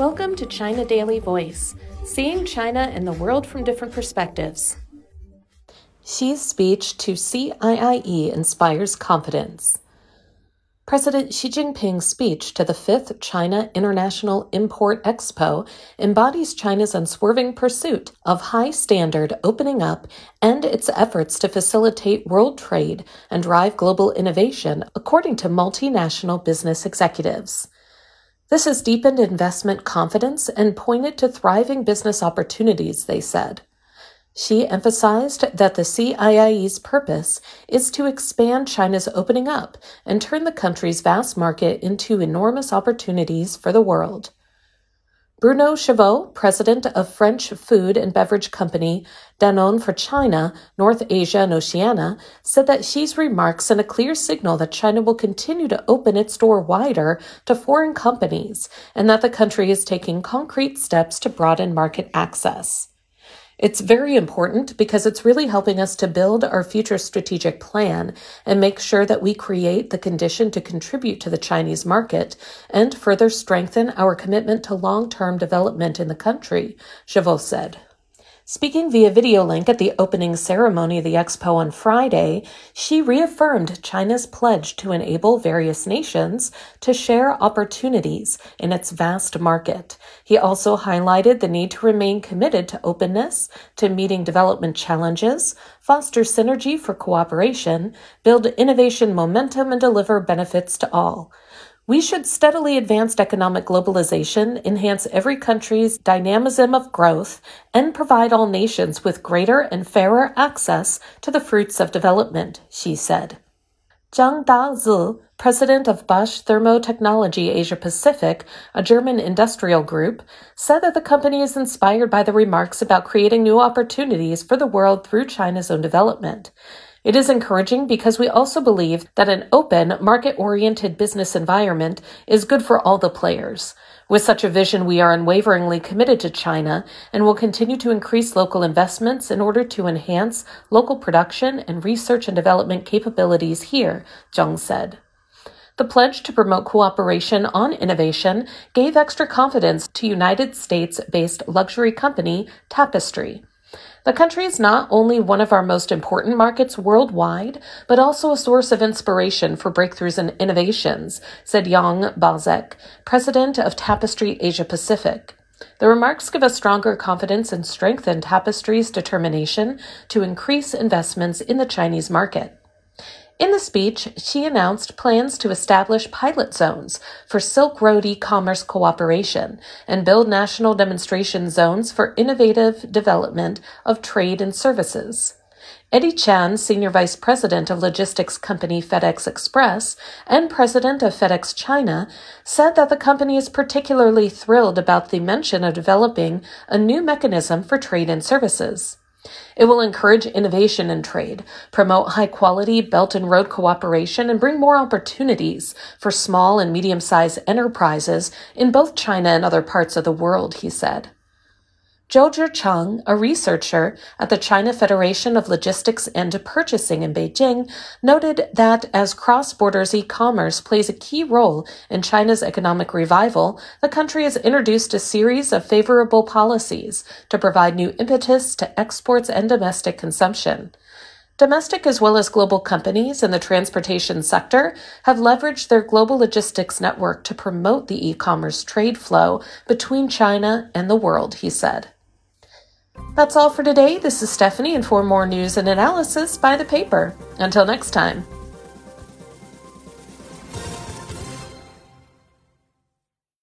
Welcome to China Daily Voice, seeing China and the world from different perspectives. Xi's speech to CIIE inspires confidence. President Xi Jinping's speech to the fifth China International Import Expo embodies China's unswerving pursuit of high standard opening up and its efforts to facilitate world trade and drive global innovation, according to multinational business executives. This has deepened investment confidence and pointed to thriving business opportunities, they said. Xi emphasized that the CIIE's purpose is to expand China's opening up and turn the country's vast market into enormous opportunities for the world. Bruno Chevot, president of French food and beverage company Danone for China, North Asia, and Oceania, said that Xi's remarks sent a clear signal that China will continue to open its door wider to foreign companies and that the country is taking concrete steps to broaden market access. It's very important because it's really helping us to build our future strategic plan and make sure that we create the condition to contribute to the Chinese market and further strengthen our commitment to long term development in the country, Chevot said. Speaking via video link at the opening ceremony of the expo on Friday, Xi reaffirmed China's pledge to enable various nations to share opportunities in its vast market. He also highlighted the need to remain committed to openness, to meeting development challenges, foster synergy for cooperation, build innovation momentum, and deliver benefits to all. We should steadily advance economic globalization, enhance every country's dynamism of growth, and provide all nations with greater and fairer access to the fruits of development, Xi said. Zhang Dazi, president of Bosch Thermotechnology Asia Pacific, a German industrial group, said that the company is inspired by the remarks about creating new opportunities for the world through China's own development. It is encouraging because we also believe that an open, market oriented business environment is good for all the players. With such a vision, we are unwaveringly committed to China and will continue to increase local investments in order to enhance local production and research and development capabilities here, Zhang said. The pledge to promote cooperation on innovation gave extra confidence to United States based luxury company Tapestry. The country is not only one of our most important markets worldwide, but also a source of inspiration for breakthroughs and innovations, said Yann Bozec, president of Tapestry Asia Pacific. The remarks give us stronger confidence and strengthen Tapestry's determination to increase investments in the Chinese market. In the speech, Xi announced plans to establish pilot zones for Silk Road e commerce cooperation and build national demonstration zones for innovative development of trade and services. Eddie Chan, Senior Vice President of logistics company FedEx Express and President of FedEx China, said that the company is particularly thrilled about the mention of developing a new mechanism for trade and services. It will encourage innovation in trade, promote high quality Belt and Road cooperation, and bring more opportunities for small and medium sized enterprises in both China and other parts of the world, he said. Zhou Cheng, a researcher at the China Federation of Logistics and Purchasing in Beijing, noted that as cross borders e commerce plays a key role in China's economic revival, the country has introduced a series of favorable policies to provide new impetus to exports and domestic consumption. Domestic as well as global companies in the transportation sector have leveraged their global logistics network to promote the e commerce trade flow between China and the world, he said. That's all for today. This is Stephanie, and for more news and analysis, buy the paper. Until next time.